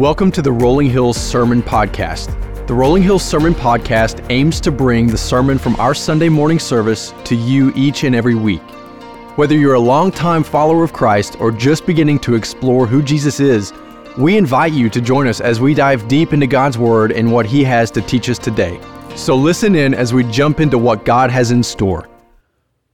Welcome to the Rolling Hills Sermon Podcast. The Rolling Hills Sermon Podcast aims to bring the sermon from our Sunday morning service to you each and every week. Whether you're a longtime follower of Christ or just beginning to explore who Jesus is, we invite you to join us as we dive deep into God's Word and what He has to teach us today. So listen in as we jump into what God has in store.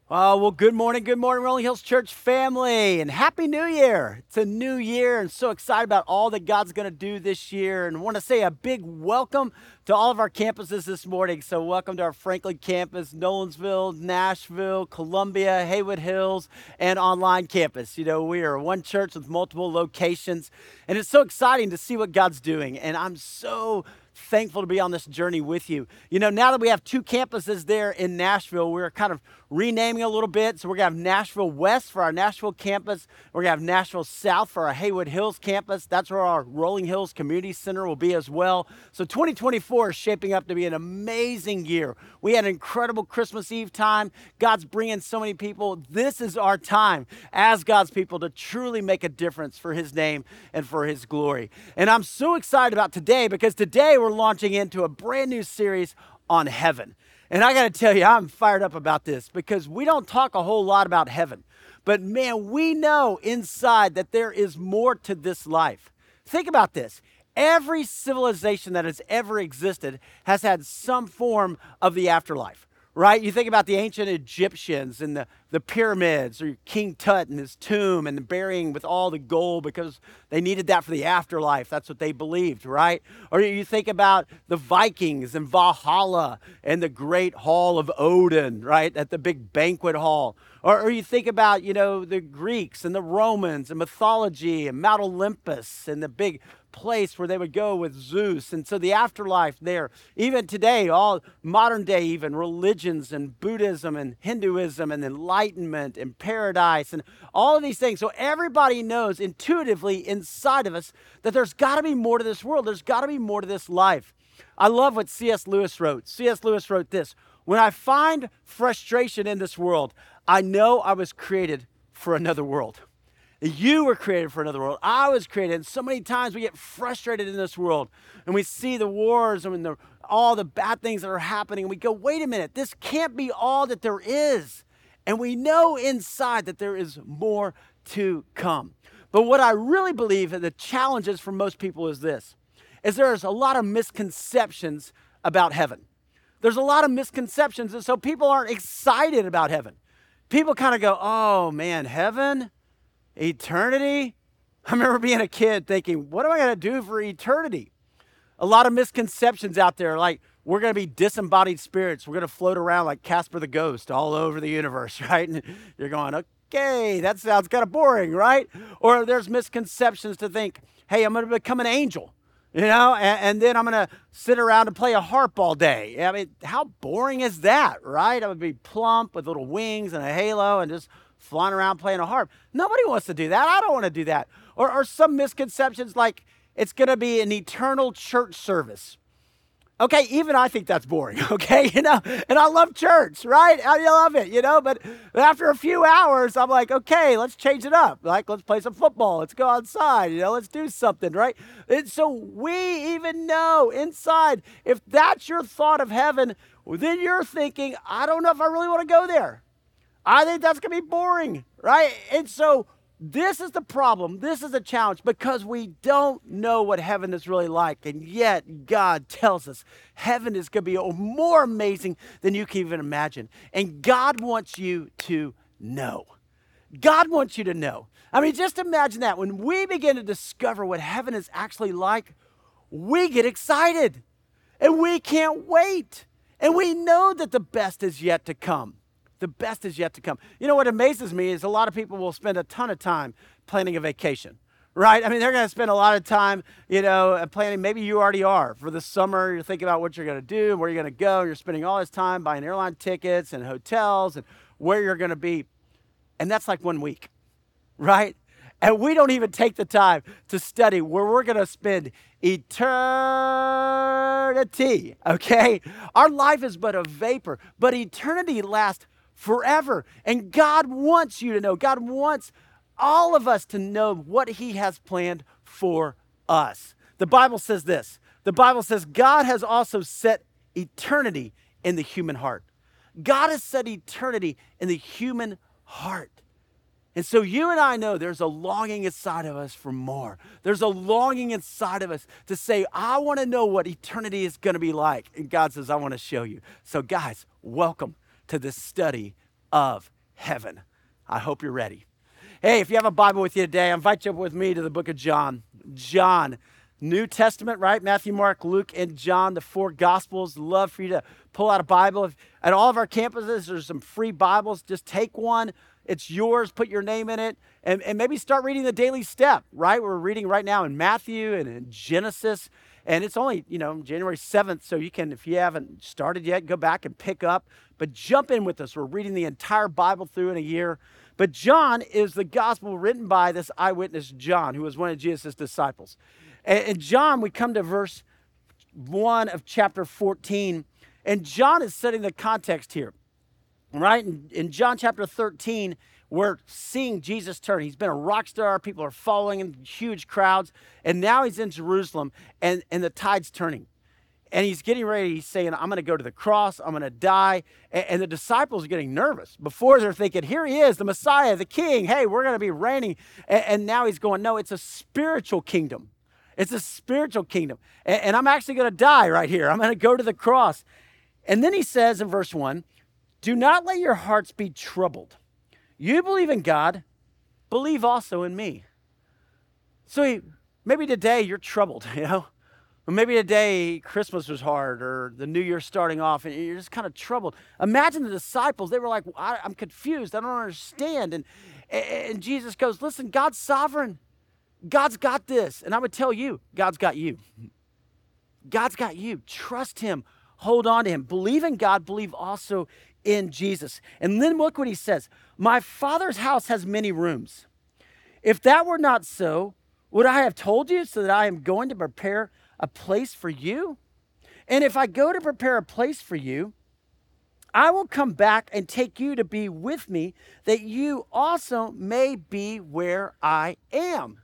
Uh, well, good morning, good morning, Rolling Hills Church family, and Happy New Year. It's a new year, and so excited about all that God's going to do this year. And want to say a big welcome to all of our campuses this morning. So, welcome to our Franklin campus, Nolensville, Nashville, Columbia, Haywood Hills, and online campus. You know, we are one church with multiple locations, and it's so exciting to see what God's doing. And I'm so thankful to be on this journey with you. You know, now that we have two campuses there in Nashville, we're kind of renaming a little bit. So we're going to have Nashville West for our Nashville campus. We're going to have Nashville South for our Haywood Hills campus. That's where our Rolling Hills Community Center will be as well. So 2024 is shaping up to be an amazing year. We had an incredible Christmas Eve time. God's bringing so many people. This is our time as God's people to truly make a difference for His name and for His glory. And I'm so excited about today because today we're launching into a brand new series on heaven. And I got to tell you, I'm fired up about this because we don't talk a whole lot about heaven. But man, we know inside that there is more to this life. Think about this. Every civilization that has ever existed has had some form of the afterlife right? You think about the ancient Egyptians and the, the pyramids, or King Tut and his tomb, and the burying with all the gold because they needed that for the afterlife. That's what they believed, right? Or you think about the Vikings and Valhalla and the great hall of Odin, right? At the big banquet hall. Or, or you think about, you know, the Greeks and the Romans and mythology and Mount Olympus and the big place where they would go with Zeus. And so the afterlife there, even today, all modern day, even religions and Buddhism and Hinduism and enlightenment and paradise and all of these things. So everybody knows intuitively inside of us that there's got to be more to this world, there's got to be more to this life. I love what C.S. Lewis wrote. C.S. Lewis wrote this When I find frustration in this world, I know I was created for another world. You were created for another world. I was created. And so many times we get frustrated in this world and we see the wars and the, all the bad things that are happening. And we go, wait a minute, this can't be all that there is. And we know inside that there is more to come. But what I really believe that the challenges for most people is this is there's a lot of misconceptions about heaven. There's a lot of misconceptions, and so people aren't excited about heaven. People kind of go, oh man, heaven? Eternity? I remember being a kid thinking, what am I going to do for eternity? A lot of misconceptions out there, like we're going to be disembodied spirits. We're going to float around like Casper the Ghost all over the universe, right? And you're going, okay, that sounds kind of boring, right? Or there's misconceptions to think, hey, I'm going to become an angel, you know, and, and then I'm going to sit around and play a harp all day. I mean, how boring is that, right? I would be plump with little wings and a halo and just flying around playing a harp. Nobody wants to do that. I don't want to do that. Or, or some misconceptions like it's going to be an eternal church service. Okay, even I think that's boring, okay? You know, and I love church, right? I love it, you know, but after a few hours, I'm like, okay, let's change it up. Like, let's play some football. Let's go outside, you know, let's do something, right? And so we even know inside, if that's your thought of heaven, then you're thinking, I don't know if I really want to go there. I think that's going to be boring, right? And so this is the problem. This is a challenge because we don't know what heaven is really like. And yet, God tells us heaven is going to be more amazing than you can even imagine. And God wants you to know. God wants you to know. I mean, just imagine that. When we begin to discover what heaven is actually like, we get excited and we can't wait. And we know that the best is yet to come. The best is yet to come. You know what amazes me is a lot of people will spend a ton of time planning a vacation, right? I mean, they're going to spend a lot of time, you know, uh, planning. Maybe you already are for the summer. You're thinking about what you're going to do, where you're going to go. You're spending all this time buying airline tickets and hotels and where you're going to be. And that's like one week, right? And we don't even take the time to study where we're going to spend eternity, okay? Our life is but a vapor, but eternity lasts forever. And God wants you to know, God wants all of us to know what He has planned for us. The Bible says this the Bible says God has also set eternity in the human heart. God has set eternity in the human heart. And so you and I know there's a longing inside of us for more. There's a longing inside of us to say, I want to know what eternity is going to be like. And God says, I want to show you. So, guys, welcome to the study of heaven. I hope you're ready. Hey, if you have a Bible with you today, I invite you up with me to the book of John. John, New Testament, right? Matthew, Mark, Luke, and John, the four Gospels. Love for you to pull out a Bible. At all of our campuses, there's some free Bibles. Just take one it's yours. Put your name in it. And, and maybe start reading the daily step, right? We're reading right now in Matthew and in Genesis. And it's only, you know, January 7th. So you can, if you haven't started yet, go back and pick up. But jump in with us. We're reading the entire Bible through in a year. But John is the gospel written by this eyewitness, John, who was one of Jesus' disciples. And, John, we come to verse 1 of chapter 14. And John is setting the context here right? In, in John chapter 13, we're seeing Jesus turn. He's been a rock star. People are following him, huge crowds. And now he's in Jerusalem and, and the tide's turning. And he's getting ready. He's saying, I'm going to go to the cross. I'm going to die. And, and, the disciples are getting nervous. Before they're thinking, here he is, the Messiah, the King. Hey, we're going to be reigning. And, and, now he's going, no, it's a spiritual kingdom. It's a spiritual kingdom. And, and I'm actually going to die right here. I'm going to go to the cross. And then he says in verse 1 do not let your hearts be troubled. You believe in God, believe also in me. So maybe today you're troubled, you know? Or maybe today Christmas was hard or the new year starting off and you're just kind of troubled. Imagine the disciples, they were like, I'm confused, I don't understand. And, and Jesus goes, Listen, God's sovereign. God's got this. And I would tell you, God's got you. God's got you. Trust Him. Hold on to Him. Believe in God. Believe also in Jesus. And then look what he says My father's house has many rooms. If that were not so, would I have told you so that I am going to prepare a place for you? And if I go to prepare a place for you, I will come back and take you to be with me, that you also may be where I am.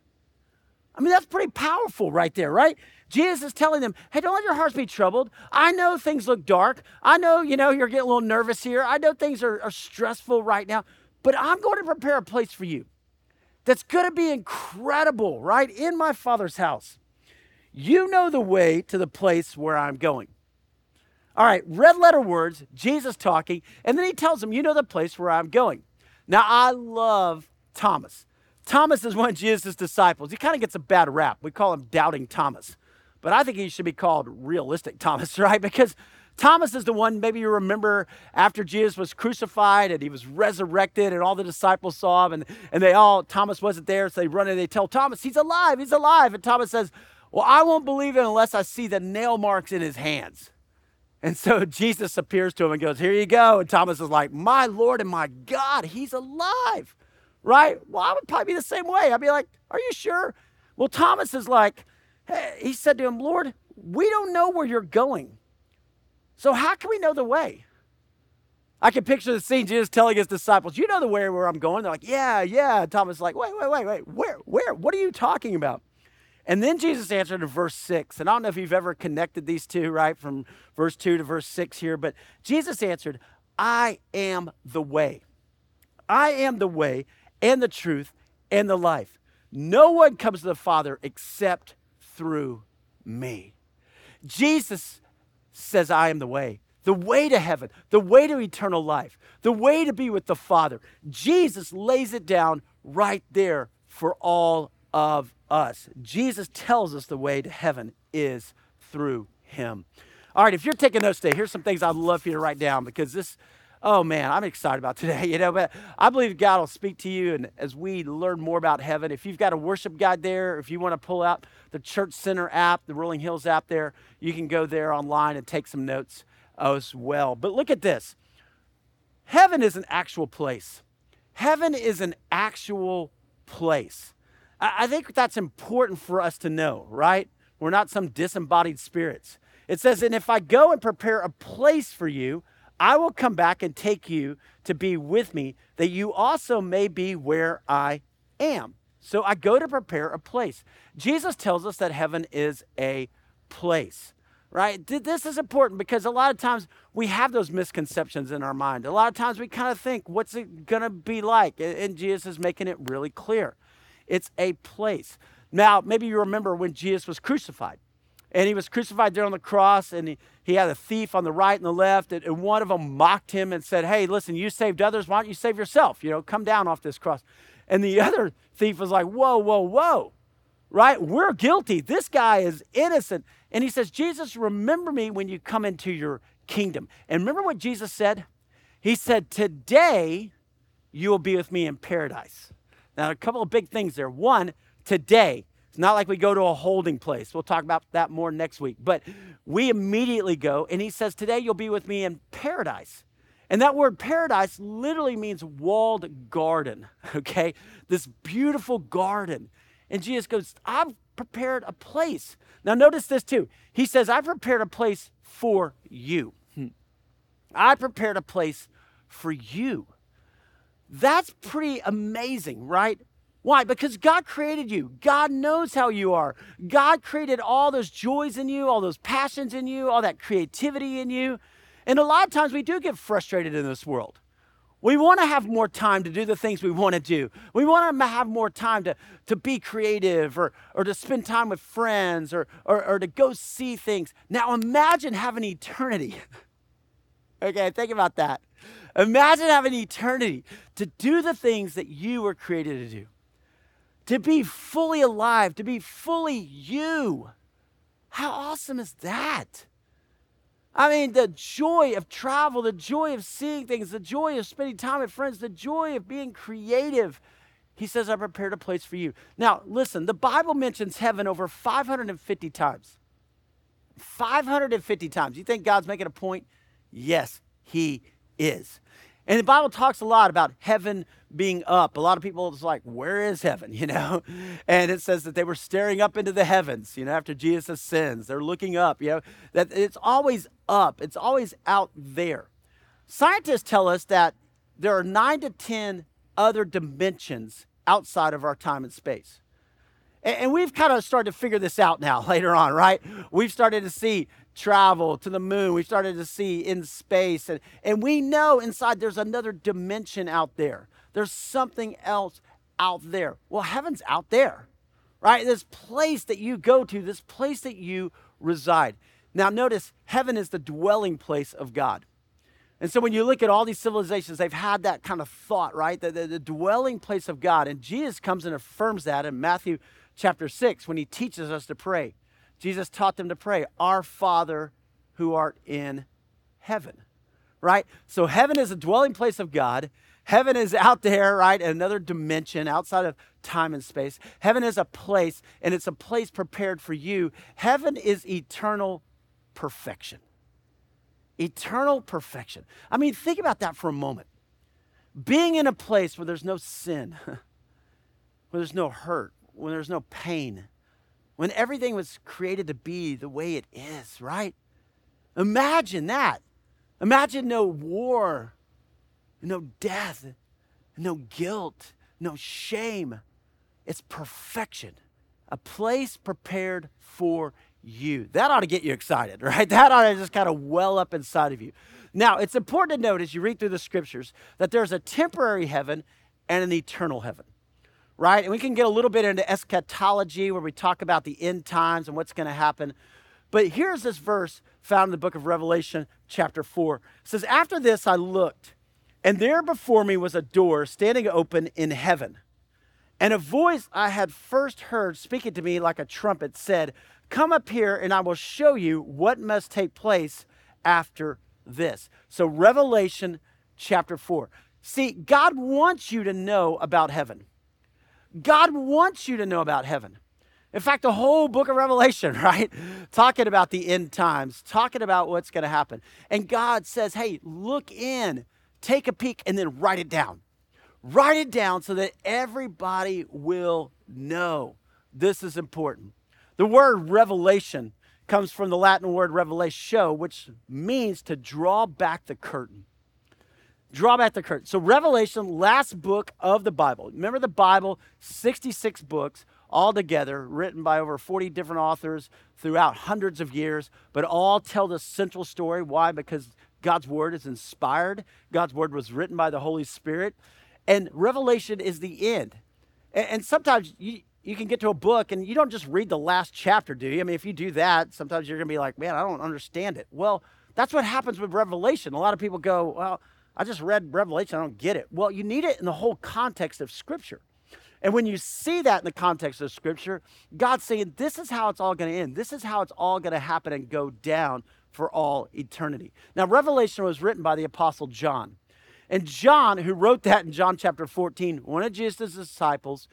I mean, that's pretty powerful right there, right? Jesus is telling them, hey, don't let your hearts be troubled. I know things look dark. I know, you know, you're getting a little nervous here. I know things are, are stressful right now, but I'm going to prepare a place for you that's going to be incredible, right? In my Father's house. You know the way to the place where I'm going. All right, red letter words, Jesus talking, and then he tells them, You know the place where I'm going. Now, I love Thomas. Thomas is one of Jesus' disciples. He kind of gets a bad rap. We call him Doubting Thomas. But I think he should be called realistic Thomas, right? Because Thomas is the one, maybe you remember after Jesus was crucified and he was resurrected and all the disciples saw him and, and they all, Thomas wasn't there, so they run and they tell Thomas, he's alive, he's alive. And Thomas says, Well, I won't believe it unless I see the nail marks in his hands. And so Jesus appears to him and goes, Here you go. And Thomas is like, My Lord and my God, he's alive, right? Well, I would probably be the same way. I'd be like, Are you sure? Well, Thomas is like, he said to him, Lord, we don't know where you're going. So how can we know the way? I can picture the scene Jesus telling his disciples, You know the way where I'm going? They're like, Yeah, yeah. Thomas is like, Wait, wait, wait, wait. Where, where? What are you talking about? And then Jesus answered in verse 6. And I don't know if you've ever connected these two, right, from verse 2 to verse 6 here, but Jesus answered, I am the way. I am the way and the truth and the life. No one comes to the Father except through me. Jesus says, I am the way, the way to heaven, the way to eternal life, the way to be with the Father. Jesus lays it down right there for all of us. Jesus tells us the way to heaven is through him. All right, if you're taking notes today, here's some things I'd love for you to write down because this oh man, I'm excited about today, you know, but I believe God will speak to you. And as we learn more about heaven, if you've got a worship guide there, if you want to pull out the Church Center app, the Rolling Hills app there, you can go there online and take some notes as well. But look at this heaven is an actual place. Heaven is an actual place. I think that's important for us to know, right? We're not some disembodied spirits. It says, and if I go and prepare a place for you, I will come back and take you to be with me, that you also may be where I am. So I go to prepare a place. Jesus tells us that heaven is a place, right? This is important because a lot of times we have those misconceptions in our mind. A lot of times we kind of think, what's it going to be like? And Jesus is making it really clear. It's a place. Now, maybe you remember when Jesus was crucified. And he was crucified there on the cross, and he, he had a thief on the right and the left, and, and one of them mocked him and said, Hey, listen, you saved others, why don't you save yourself? You know, come down off this cross. And the other thief was like, Whoa, whoa, whoa, right? We're guilty. This guy is innocent. And he says, Jesus, remember me when you come into your kingdom. And remember what Jesus said? He said, Today you will be with me in paradise. Now, a couple of big things there. One, today. It's not like we go to a holding place. We'll talk about that more next week. But we immediately go, and he says, Today you'll be with me in paradise. And that word paradise literally means walled garden, okay? This beautiful garden. And Jesus goes, I've prepared a place. Now, notice this too. He says, I've prepared a place for you. Hmm. I prepared a place for you. That's pretty amazing, right? Why? Because God created you. God knows how you are. God created all those joys in you, all those passions in you, all that creativity in you. And a lot of times we do get frustrated in this world. We want to have more time to do the things we want to do. We want to have more time to, to be creative or, or to spend time with friends or, or, or to go see things. Now imagine having eternity. okay, think about that. Imagine having eternity to do the things that you were created to do, to be fully alive, to be fully you. How awesome is that? I mean, the joy of travel, the joy of seeing things, the joy of spending time with friends, the joy of being creative. He says, I prepared a place for you. Now, listen, the Bible mentions heaven over 550 times. 550 times. You think God's making a point? Yes, He is. And the Bible talks a lot about heaven being up. A lot of people is like, where is heaven? You know? And it says that they were staring up into the heavens, you know, after Jesus ascends. They're looking up, you know, that it's always up, it's always out there. Scientists tell us that there are nine to 10 other dimensions outside of our time and space. And we've kind of started to figure this out now later on, right? We've started to see travel to the moon. We started to see in space. And, and we know inside there's another dimension out there. There's something else out there. Well, heaven's out there, right? This place that you go to, this place that you reside. Now, notice heaven is the dwelling place of God. And so when you look at all these civilizations, they've had that kind of thought, right? The, the, the, dwelling place of God. And Jesus comes and affirms that in Matthew chapter 6 when he teaches us to pray. Jesus taught them to pray, Our Father who art in heaven, right? So heaven is a dwelling place of God. Heaven is out there, right? Another dimension outside of time and space. Heaven is a place, and it's a place prepared for you. Heaven is eternal perfection. Eternal perfection. I mean, think about that for a moment. Being in a place where there's no sin, where there's no hurt, where there's no pain, when everything was created to be the way it is, right? Imagine that. Imagine no war, no death, no guilt, no shame. It's perfection, a place prepared for you. That ought to get you excited, right? That ought to just kind of well up inside of you. Now, it's important to note as you read through the scriptures that there's a temporary heaven and an eternal heaven right? And we can get a little bit into eschatology where we talk about the end times and what's going to happen. But here's this verse found in the book of Revelation, chapter 4. It says, After this I looked, and there before me was a door standing open in heaven. And a voice I had first heard speaking to me like a trumpet said, Come up here, and I will show you what must take place after this. So, Revelation chapter 4. See, God wants you to know about heaven. God wants you to know about heaven. In fact, the whole book of Revelation, right? Talking about the end times, talking about what's going to happen. And God says, hey, look in, take a peek, and then write it down. Write it down so that everybody will know. This is important. The word revelation comes from the Latin word revelatio, which means to draw back the curtain. Draw back the curtain. So, Revelation, last book of the Bible. Remember the Bible, 66 books all together, written by over 40 different authors throughout hundreds of years, but all tell the central story. Why? Because God's word is inspired, God's word was written by the Holy Spirit, and Revelation is the end. And, and sometimes you, you can get to a book and you don't just read the last chapter, do you? I mean, if you do that, sometimes you're going to be like, man, I don't understand it. Well, that's what happens with Revelation. A lot of people go, well, I just read Revelation, I don't get it. Well, you need it in the whole context of Scripture. And when you see that in the context of Scripture, God's saying, this is how it's all going to end. This is how it's all going to happen and go down for all eternity. Now, Revelation was written by the Apostle John. And John, who wrote that in John chapter 14, one of Jesus' disciples,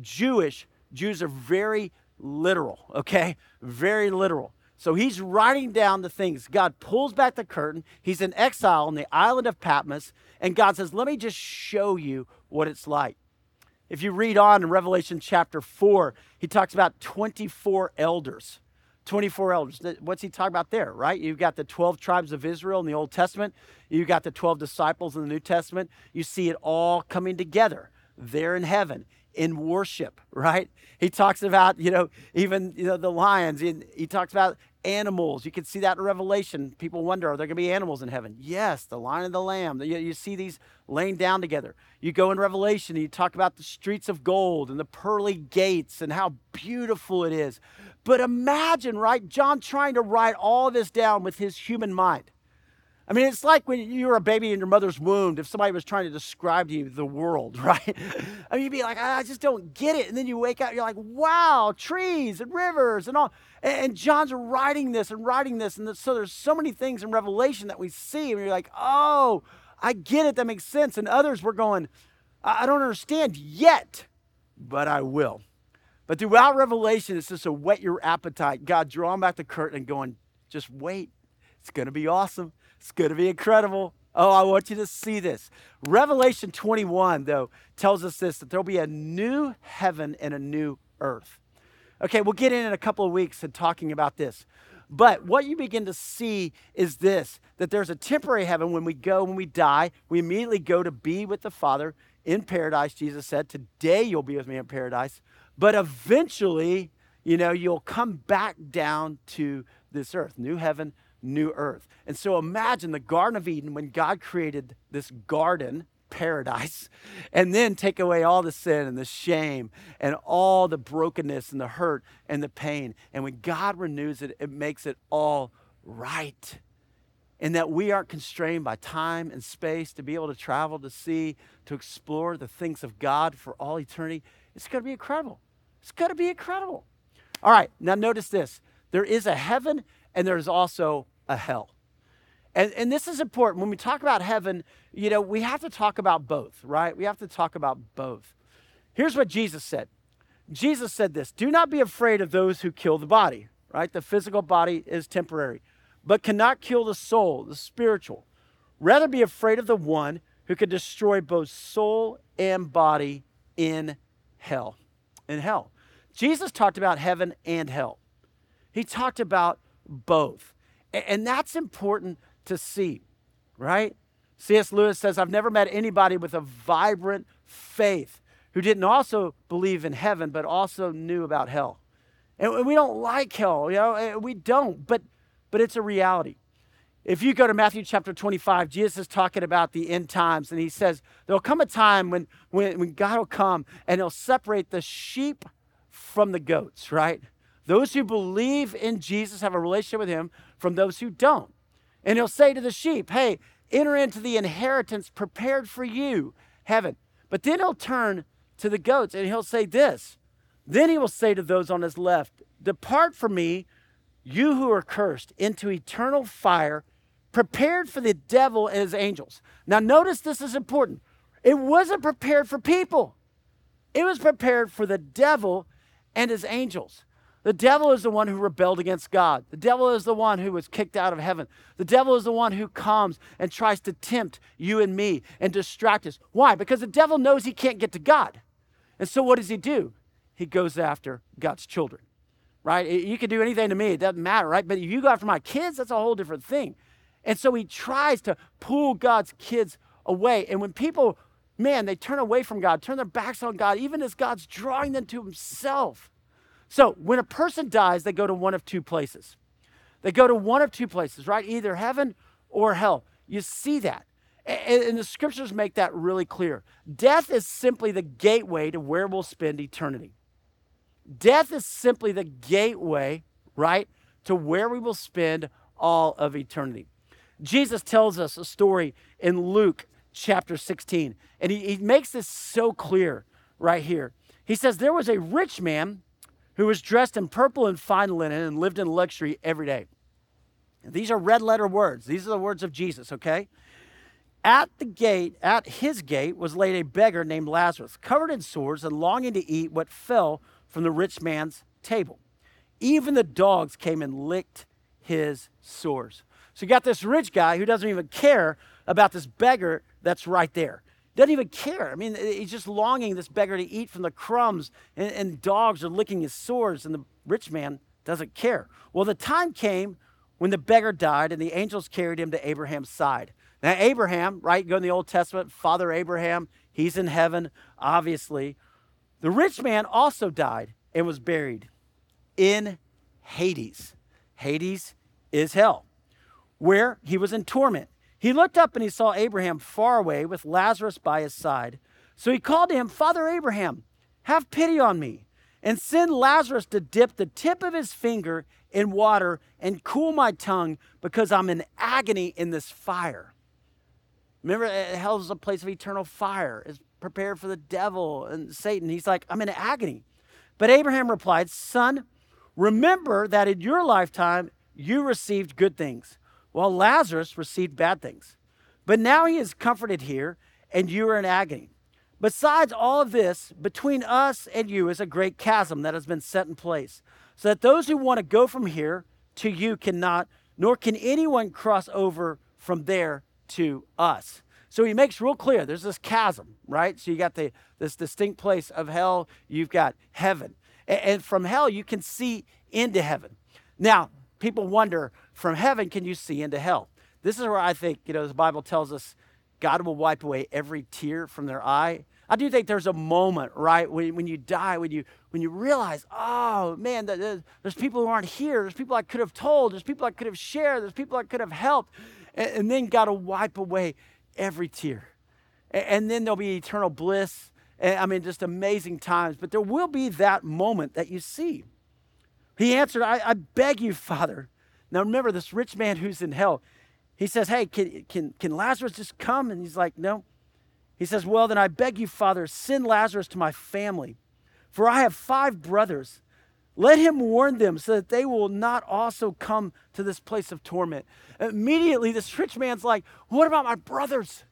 Jewish, Jews are very literal, okay? Very literal. So he's writing down the things. God pulls back the curtain. He's in exile on the island of Patmos. And God says, Let me just show you what it's like. If you read on in Revelation chapter 4, he talks about 24 elders. 24 elders. What's he talking about there, right? You've got the 12 tribes of Israel in the Old Testament. You've got the 12 disciples in the New Testament. You see it all coming together there in heaven in worship, right? He talks about, you know, even, you know, the lions. He, he talks about animals. You can see that in Revelation. People wonder, are there going to be animals in heaven? Yes, the lion and the lamb. You, you see these laying down together. You go in Revelation and you talk about the streets of gold and the pearly gates and how beautiful it is. But imagine, right, John trying to write all this down with his human mind. I mean, it's like when you were a baby in your mother's womb, if somebody was trying to describe to you the world, right? I mean, you'd be like, ah, I just don't get it. And then you wake up, you're like, wow, trees and rivers and all. And John's writing this and writing this. And so there's so many things in Revelation that we see, and you're like, oh, I get it. That makes sense. And others were going, I don't understand yet, but I will. But throughout Revelation, it's just a whet your appetite. God drawing back the curtain and going, just wait. It's going to be awesome. It's going to be incredible. Oh, I want you to see this. Revelation 21, though, tells us this that there'll be a new heaven and a new earth. Okay, we'll get in in a couple of weeks and talking about this. But what you begin to see is this that there's a temporary heaven when we go, when we die, we immediately go to be with the Father in paradise. Jesus said, Today you'll be with me in paradise. But eventually, you know, you'll come back down to this earth, new heaven, new earth. And so imagine the Garden of Eden when God created this garden, paradise, and then take away all the sin and the shame and all the brokenness and the hurt and the pain. And when God renews it, it makes it all right. And that we aren't constrained by time and space to be able to travel, to see, to explore the things of God for all eternity. It's going to be incredible. It's going to be incredible. All right, now notice this there is a heaven and there's also a hell. And, and this is important. When we talk about heaven, you know, we have to talk about both, right? We have to talk about both. Here's what Jesus said Jesus said this Do not be afraid of those who kill the body, right? The physical body is temporary, but cannot kill the soul, the spiritual. Rather be afraid of the one who can destroy both soul and body in hell. In hell. Jesus talked about heaven and hell. He talked about both. And that's important to see, right? C.S. Lewis says, I've never met anybody with a vibrant faith who didn't also believe in heaven, but also knew about hell. And we don't like hell, you know, we don't, but, but it's a reality. If you go to Matthew chapter 25, Jesus is talking about the end times, and he says, There'll come a time when, when, when God will come and he'll separate the sheep from the goats, right? Those who believe in Jesus have a relationship with him from those who don't. And he'll say to the sheep, Hey, enter into the inheritance prepared for you, heaven. But then he'll turn to the goats and he'll say this. Then he will say to those on his left, Depart from me, you who are cursed, into eternal fire, prepared for the devil and his angels. Now, notice this is important. It wasn't prepared for people, it was prepared for the devil and his angels. The devil is the one who rebelled against God. The devil is the one who was kicked out of heaven. The devil is the one who comes and tries to tempt you and me and distract us. Why? Because the devil knows he can't get to God. And so what does he do? He goes after God's children, right? You can do anything to me, it doesn't matter, right? But if you go after my kids, that's a whole different thing. And so he tries to pull God's kids away. And when people, man, they turn away from God, turn their backs on God, even as God's drawing them to Himself. So when a person dies, they go to one of two places. They go to one of two places, right? Either heaven or hell. You see that. And the scriptures make that really clear. Death is simply the gateway to where we'll spend eternity. Death is simply the gateway, right, to where we will spend all of eternity. Jesus tells us a story in Luke chapter 16, and he, he makes this so clear right here. He says, There was a rich man who was dressed in purple and fine linen and lived in luxury every day. These are red letter words. These are the words of Jesus, okay? At the gate, at his gate, was laid a beggar named Lazarus, covered in sores and longing to eat what fell from the rich man's table. Even the dogs came and licked his sores. So you got this rich guy who doesn't even care about this beggar that's right there. Doesn't even care. I mean, he's just longing this beggar to eat from the crumbs, and, and dogs are licking his sores, and the rich man doesn't care. Well, the time came when the beggar died and the angels carried him to Abraham's side. Now, Abraham, right, go in the Old Testament, Father Abraham, he's in heaven, obviously. The rich man also died and was buried in Hades. Hades is hell, where he was in torment. He looked up and he saw Abraham far away with Lazarus by his side. So he called to him, Father Abraham, have pity on me and send Lazarus to dip the tip of his finger in water and cool my tongue because I'm in agony in this fire. Remember, uh, hell is a place of eternal fire. It's prepared for the devil and Satan. He's like, I'm in agony. But Abraham replied, Son, remember that in your lifetime you received good things, while Lazarus received bad things. But now he is comforted here, and you are in agony. Besides all of this, between us and you is a great chasm that has been set in place, so that those who want to go from here to you cannot, nor can anyone cross over from there to us. So he makes real clear there's this chasm, right? So you got the, this distinct place of hell, you've got heaven. And, and from hell, you can see into heaven. Now, people wonder from heaven, can you see into hell? This is where I think, you know, the Bible tells us God will wipe away every tear from their eye. I do think there's a moment, right, when, when you die, when you when you realize, oh man, there's people who aren't here. There's people I could have told. There's people I could have shared. There's people I could have helped, and, and then God will wipe away every tear, and, and then there'll be eternal bliss. And, I mean, just amazing times. But there will be that moment that you see. He answered, I, I beg you, Father. Now remember, this rich man who's in hell, he says, Hey, can, can, can Lazarus just come? And he's like, No. He says, Well, then I beg you, Father, send Lazarus to my family, for I have five brothers. Let him warn them so that they will not also come to this place of torment. Immediately, this rich man's like, What about my brothers?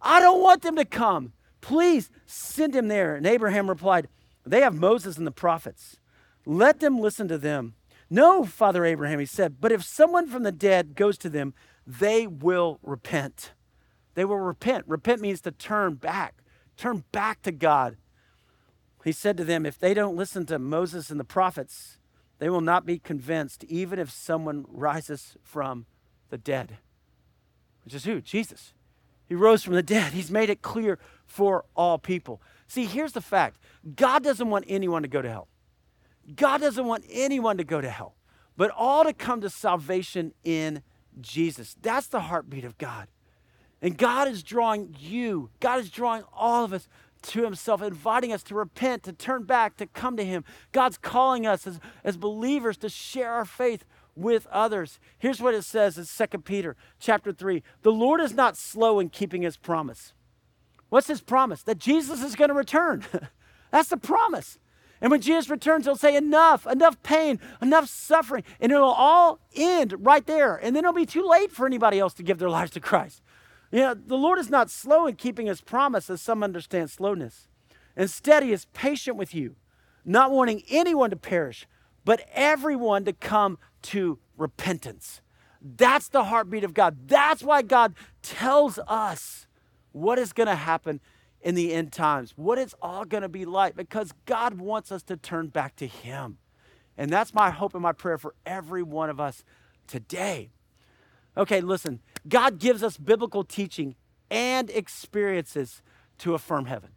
I don't want them to come. Please send him there. And Abraham replied, They have Moses and the prophets. Let them listen to them. No, Father Abraham, he said, but if someone from the dead goes to them, they will repent. They will repent. Repent means to turn back, turn back to God. He said to them, If they don't listen to Moses and the prophets, they will not be convinced, even if someone rises from the dead. Which is who? Jesus. He rose from the dead. He's made it clear for all people. See, here's the fact God doesn't want anyone to go to hell. God doesn't want anyone to go to hell, but all to come to salvation in Jesus. That's the heartbeat of God. And God is drawing you, God is drawing all of us to Himself, inviting us to repent, to turn back, to come to Him. God's calling us as, as believers to share our faith with others. Here's what it says in 2 Peter chapter 3. The Lord is not slow in keeping his promise. What's his promise? That Jesus is going to return. That's the promise. And when Jesus returns, he'll say, Enough, enough pain, enough suffering. And it'll all end right there. And then it'll be too late for anybody else to give their lives to Christ. You know, the Lord is not slow in keeping his promise, as some understand slowness. Instead, he is patient with you, not wanting anyone to perish, but everyone to come to repentance. That's the heartbeat of God. That's why God tells us what is going to happen in the end times, what it's all going to be like, because God wants us to turn back to Him. And that's my hope and my prayer for every one of us today. Okay, listen, God gives us biblical teaching and experiences to affirm heaven.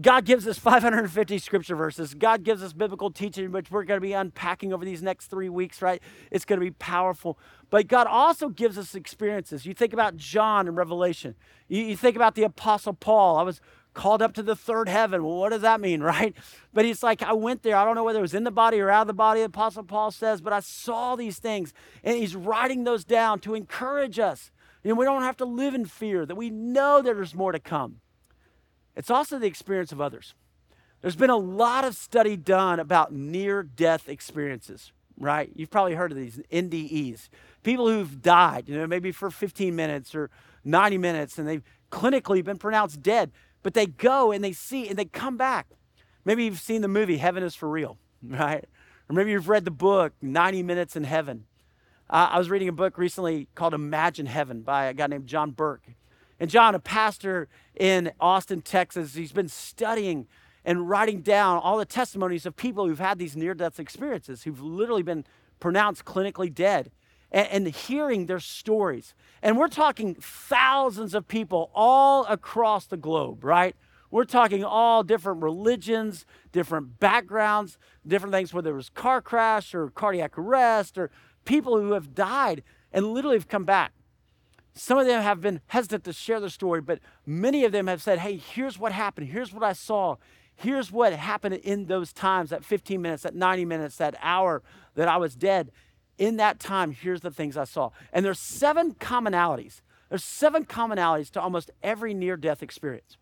God gives us 550 scripture verses. God gives us biblical teaching, which we're going to be unpacking over these next three weeks, right? It's going to be powerful. But God also gives us experiences. You think about John in Revelation, you, you think about the Apostle Paul. I was called up to the third heaven. Well, what does that mean, right? But he's like, I went there. I don't know whether it was in the body or out of the body, the Apostle Paul says, but I saw these things. And he's writing those down to encourage us. Know, we don't have to live in fear, that we know that there's more to come. It's also the experience of others. There's been a lot of study done about near death experiences, right? You've probably heard of these NDEs. People who've died, you know, maybe for 15 minutes or 90 minutes and they've clinically been pronounced dead, but they go and they see and they come back. Maybe you've seen the movie Heaven is for Real, right? Or maybe you've read the book 90 Minutes in Heaven. Uh, I was reading a book recently called Imagine Heaven by a guy named John Burke. And John, a pastor in Austin, Texas, he's been studying and writing down all the testimonies of people who've had these near death experiences, who've literally been pronounced clinically dead, and, and, hearing their stories. And we're talking thousands of people all across the globe, right? We're talking all different religions, different backgrounds, different things, whether it was car crash or cardiac arrest or people who have died and literally have come back. Some of them have been hesitant to share their story, but many of them have said, Hey, here's what happened. Here's what I saw. Here's what happened in those times that 15 minutes, that 90 minutes, that hour that I was dead. In that time, here's the things I saw. And there's seven commonalities. There's seven commonalities to almost every near death experience.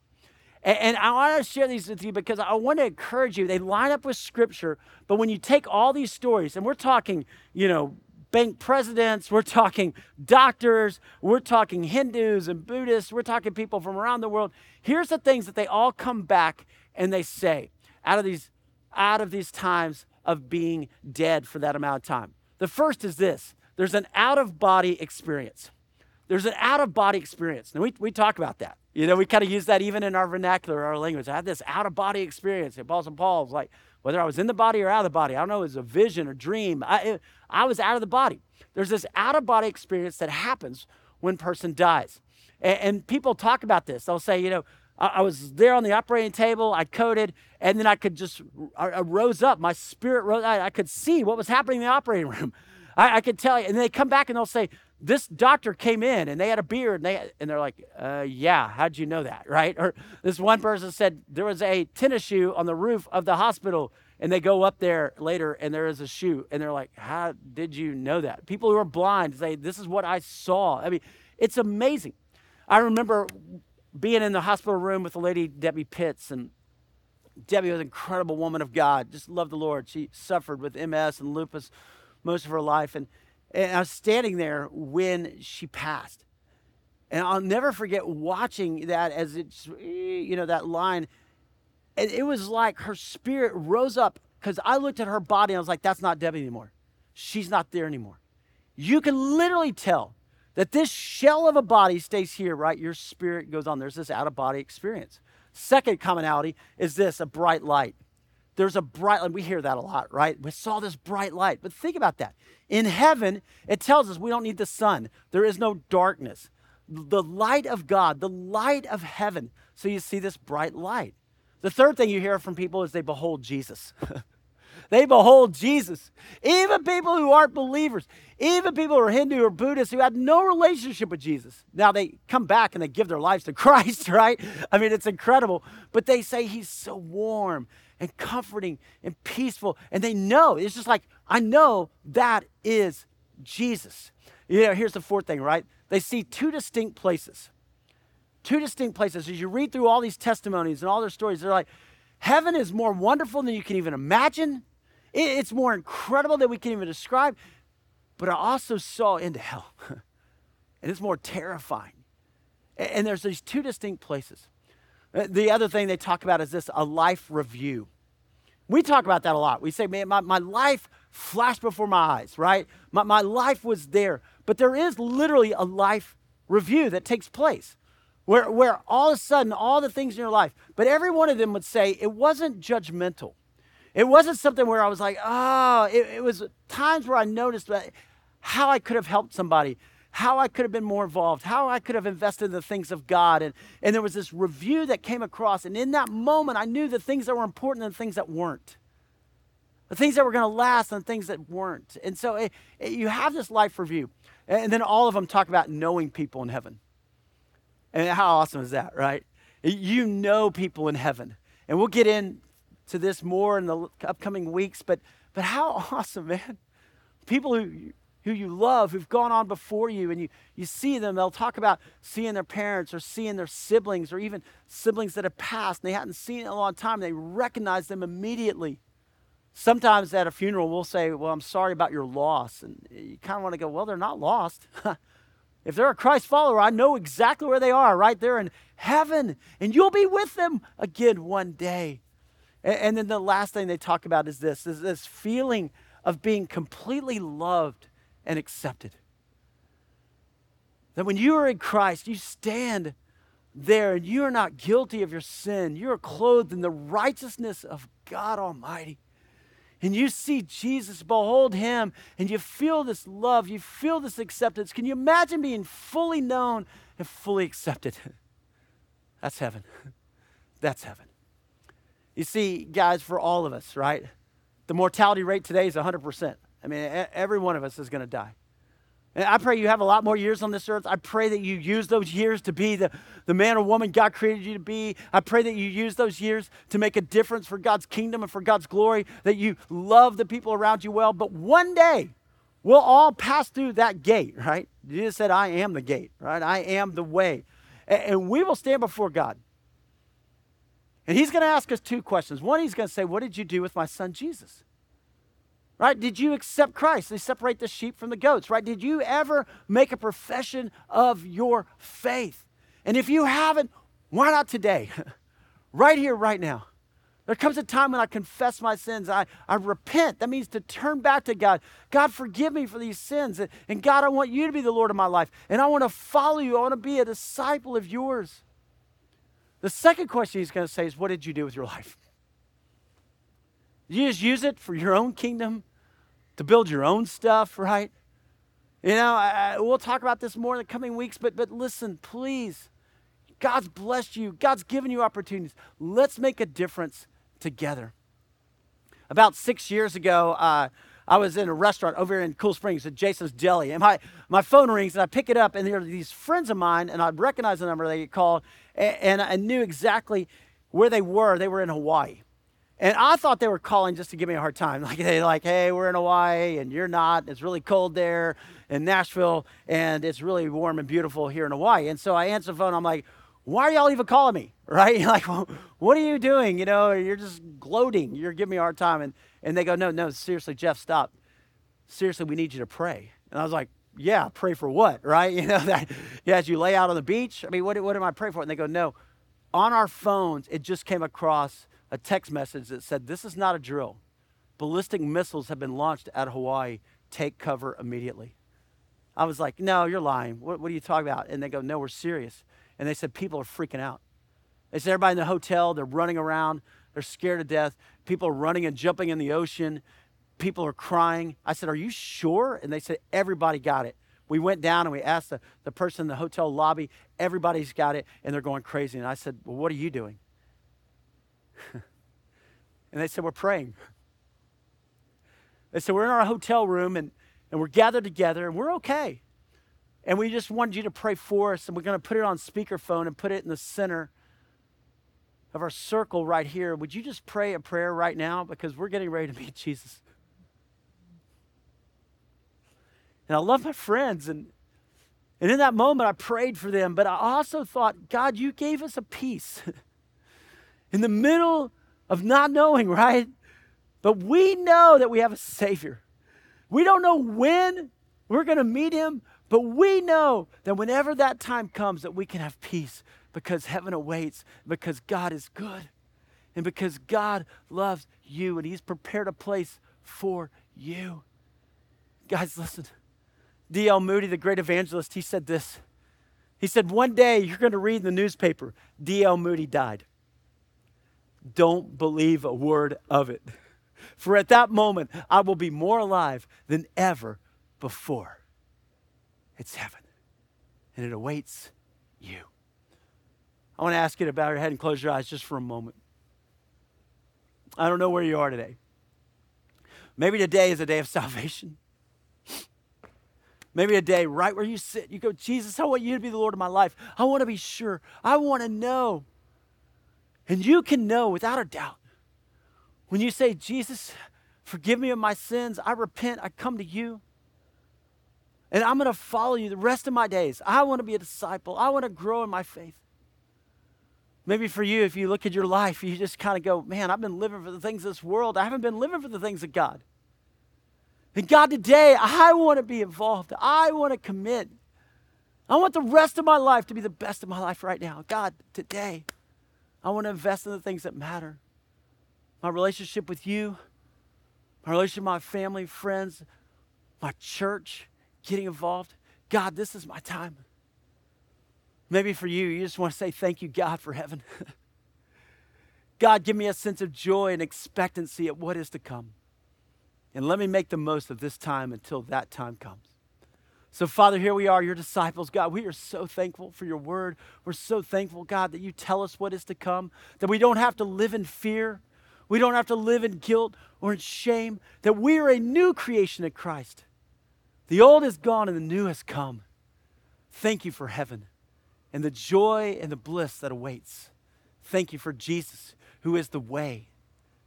And, and I want to share these with you because I want to encourage you. They line up with scripture, but when you take all these stories, and we're talking, you know, bank presidents, we're talking doctors, we're talking Hindus and Buddhists, we're talking people from around the world. Here's the things that they all come back and they say out of these out of these times of being dead for that amount of time. The first is this. There's an out of body experience. There's an out of body experience. Now, we, we talk about that. You know, we kind of use that even in our vernacular, our language. I had this out of body experience. And Paul and Paul's like, whether I was in the body or out of the body. I don't know, it was a vision or dream. I, it, I was out of the body. There's this out of body experience that happens when person dies. And, and people talk about this. They'll say, you know, I, I, was there on the operating table, I coded, and then I could just, I, I rose up. My spirit rose, I, I, could see what was happening in the operating room. I, could tell you. And they come back and they'll say, this doctor came in and they had a beard and they and they're like, uh, yeah, how'd you know that, right? Or this one person said there was a tennis shoe on the roof of the hospital, and they go up there later and there is a shoe, and they're like, how did you know that? People who are blind say, this is what I saw. I mean, it's amazing. I remember being in the hospital room with the lady Debbie Pitts, and Debbie was an incredible woman of God, just loved the Lord. She suffered with MS and lupus most of her life, and and I was standing there when she passed. And I'll never forget watching that as it's, you know, that line. And it was like her spirit rose up because I looked at her body and I was like, that's not Debbie anymore. She's not there anymore. You can literally tell that this shell of a body stays here, right? Your spirit goes on. There's this out of body experience. Second commonality is this a bright light. There's a bright light. We hear that a lot, right? We saw this bright light. But think about that. In heaven, it tells us we don't need the sun, there is no darkness. The light of God, the light of heaven. So you see this bright light. The third thing you hear from people is they behold Jesus. they behold Jesus. Even people who aren't believers, even people who are Hindu or Buddhist who had no relationship with Jesus. Now they come back and they give their lives to Christ, right? I mean, it's incredible. But they say he's so warm and comforting and peaceful. And they know, it's just like, I know that is Jesus. Yeah, here's the fourth thing, right? They see two distinct places. Two distinct places. As you read through all these testimonies and all their stories, they're like, heaven is more wonderful than you can even imagine. It's more incredible than we can even describe. But I also saw into hell, and it's more terrifying. And there's these two distinct places. Uh, the other thing they talk about is this a life review. We talk about that a lot. We say, man, my, my life flashed before my eyes, right? My, my life was there. But there is literally a life review that takes place where, where all of a sudden, all the things in your life, but every one of them would say it wasn't judgmental. It wasn't something where I was like, oh, it, it was times where I noticed that how I could have helped somebody, how I could have been more involved, how I could have invested in the things of God. And, and there was this review that came across. And in that moment, I knew the things that were important and the things that weren't. The things that were going to last and the things that weren't. And so it, it, you have this life review. And then all of them talk about knowing people in heaven. And how awesome is that, right? You know people in heaven. And we'll get into this more in the upcoming weeks, but, but how awesome, man. People who, who you love, who've gone on before you, and you, you see them, they'll talk about seeing their parents or seeing their siblings or even siblings that have passed and they hadn't seen in a long time. They recognize them immediately. Sometimes at a funeral, we'll say, Well, I'm sorry about your loss. And you kind of want to go, Well, they're not lost. If they're a Christ follower, I know exactly where they are, right there in heaven. And you'll be with them again one day. And, and then the last thing they talk about is this is this feeling of being completely loved and accepted. That when you are in Christ, you stand there and you are not guilty of your sin. You are clothed in the righteousness of God Almighty and you see Jesus, behold him, and you feel this love, you feel this acceptance. Can you imagine being fully known and fully accepted? That's heaven. That's heaven. You see, guys, for all of us, right? The mortality rate today is 100%. I mean, every one of us is going to die. And I pray you have a lot more years on this earth. I pray that you use those years to be the, the man or woman God created you to be. I pray that you use those years to make a difference for God's kingdom and for God's glory, that you love the people around you well. But one day, we'll all pass through that gate, right? Jesus said, I am the gate, right? I am the way. And, and we will stand before God. And He's going to ask us two questions. One, He's going to say, What did you do with my son Jesus? Right? Did you accept Christ? They separate the sheep from the goats, right? Did you ever make a profession of your faith? And if you haven't, why not today? right here, right now. There comes a time when I confess my sins. I, I repent. That means to turn back to God. God, forgive me for these sins. And, and God, I want you to be the Lord of my life. And I want to follow you. I want to be a disciple of yours. The second question he's going to say is, What did you do with your life? You just use it for your own kingdom? to build your own stuff, right? You know, I, we'll talk about this more in the coming weeks, but, but listen, please. God's blessed you, God's given you opportunities. Let's make a difference together. About six years ago, uh, I was in a restaurant over in Cool Springs at Jason's Deli, and my, my phone rings, and I pick it up, and there are these friends of mine, and I recognize the number they called, and, and I knew exactly where they were. They were in Hawaii. And I thought they were calling just to give me a hard time. Like they like, hey, we're in Hawaii and you're not. It's really cold there in Nashville and it's really warm and beautiful here in Hawaii. And so I answer the phone. I'm like, why are y'all even calling me? Right? Like, well, what are you doing? You know, you're just gloating. You're giving me a hard time. And, and they go, no, no, seriously, Jeff, stop. Seriously, we need you to pray. And I was like, yeah, pray for what? Right? You know, that, yeah, as you lay out on the beach. I mean, what, what am I praying for? And they go, no, on our phones, it just came across a text message that said, This is not a drill. Ballistic missiles have been launched at Hawaii. Take cover immediately. I was like, No, you're lying. What, what are you talking about? And they go, No, we're serious. And they said, People are freaking out. They said, Everybody in the hotel, they're running around. They're scared to death. People are running and jumping in the ocean. People are crying. I said, Are you sure? And they said, Everybody got it. We went down and we asked the, the person in the hotel lobby, everybody's got it, and they're going crazy. And I said, Well, what are you doing? and they said, We're praying. They said, We're in our hotel room and, and we're gathered together and we're okay. And we just wanted you to pray for us, and we're going to put it on speakerphone and put it in the center of our circle right here. Would you just pray a prayer right now? Because we're getting ready to meet Jesus. And I love my friends, and, and in that moment, I prayed for them, but I also thought, God, you gave us a peace. in the middle of not knowing, right? But we know that we have a Savior. We don't know when we're going to meet Him, but we know that whenever that time comes, that we can have peace because heaven awaits, because God is good, and because God loves you and He's prepared a place for you. Guys, listen. D.L. Moody, the great evangelist, he said this. He said, One day you're going to read in the newspaper, D.L. Moody died don't believe a word of it. For at that moment, I will be more alive than ever before. it's heaven, and it awaits you. I want to ask you to bow your head and close your eyes just for a moment. I don't know where you are today. Maybe today is a day of salvation. Maybe a day right where you sit, you go, Jesus, I want you to be the Lord of my life. I want to be sure. I want to know. And you can know without a doubt. When you say, Jesus, forgive me of my sins, I repent, I come to you. And I'm going to follow you the rest of my days. I want to be a disciple. I want to grow in my faith. Maybe for you, if you look at your life, you just kind of go, man, I've been living for the things of this world. I haven't been living for the things of God. And God, today, I want to be involved. I want to commit. I want the rest of my life to be the best of my life right now. God, today, I want to invest in the things that matter. My relationship with you, my relationship with my family, friends, my church, getting involved. God, this is my time. Maybe for you, you just want to say, Thank you, God, for heaven. God, give me a sense of joy and expectancy at what is to come. And let me make the most of this time until that time comes. So, Father, here we are, your disciples. God, we are so thankful for your word. We're so thankful, God, that you tell us what is to come, that we don't have to live in fear. We don't have to live in guilt or in shame, that we are a new creation in Christ. The old is gone and the new has come. Thank you for heaven and the joy and the bliss that awaits. Thank you for Jesus, who is the way,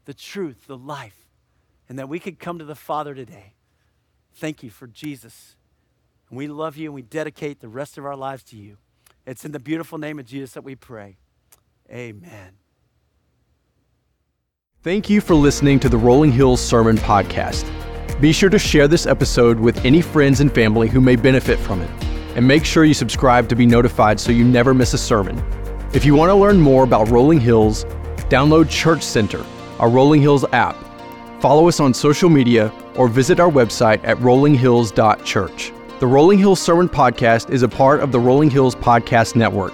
the truth, the life and that we could come to the Father today. Thank you for Jesus. And we love you and we dedicate the rest of our lives to you. It's in the beautiful name of Jesus that we pray. Amen. Thank you for listening to the Rolling Hills Sermon Podcast. Be sure to share this episode with any friends and family who may benefit from it. And make sure you subscribe to be notified so you never miss a sermon. If you want to learn more about Rolling Hills, download Church Center, our Rolling Hills app follow us on social media, or visit our website at rollinghills.church. The Rolling Hills Sermon Podcast is a part of the Rolling Hills Podcast Network,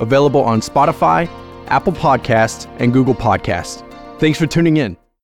available on Spotify, Apple Podcasts, and Google Podcasts. Thanks for tuning in.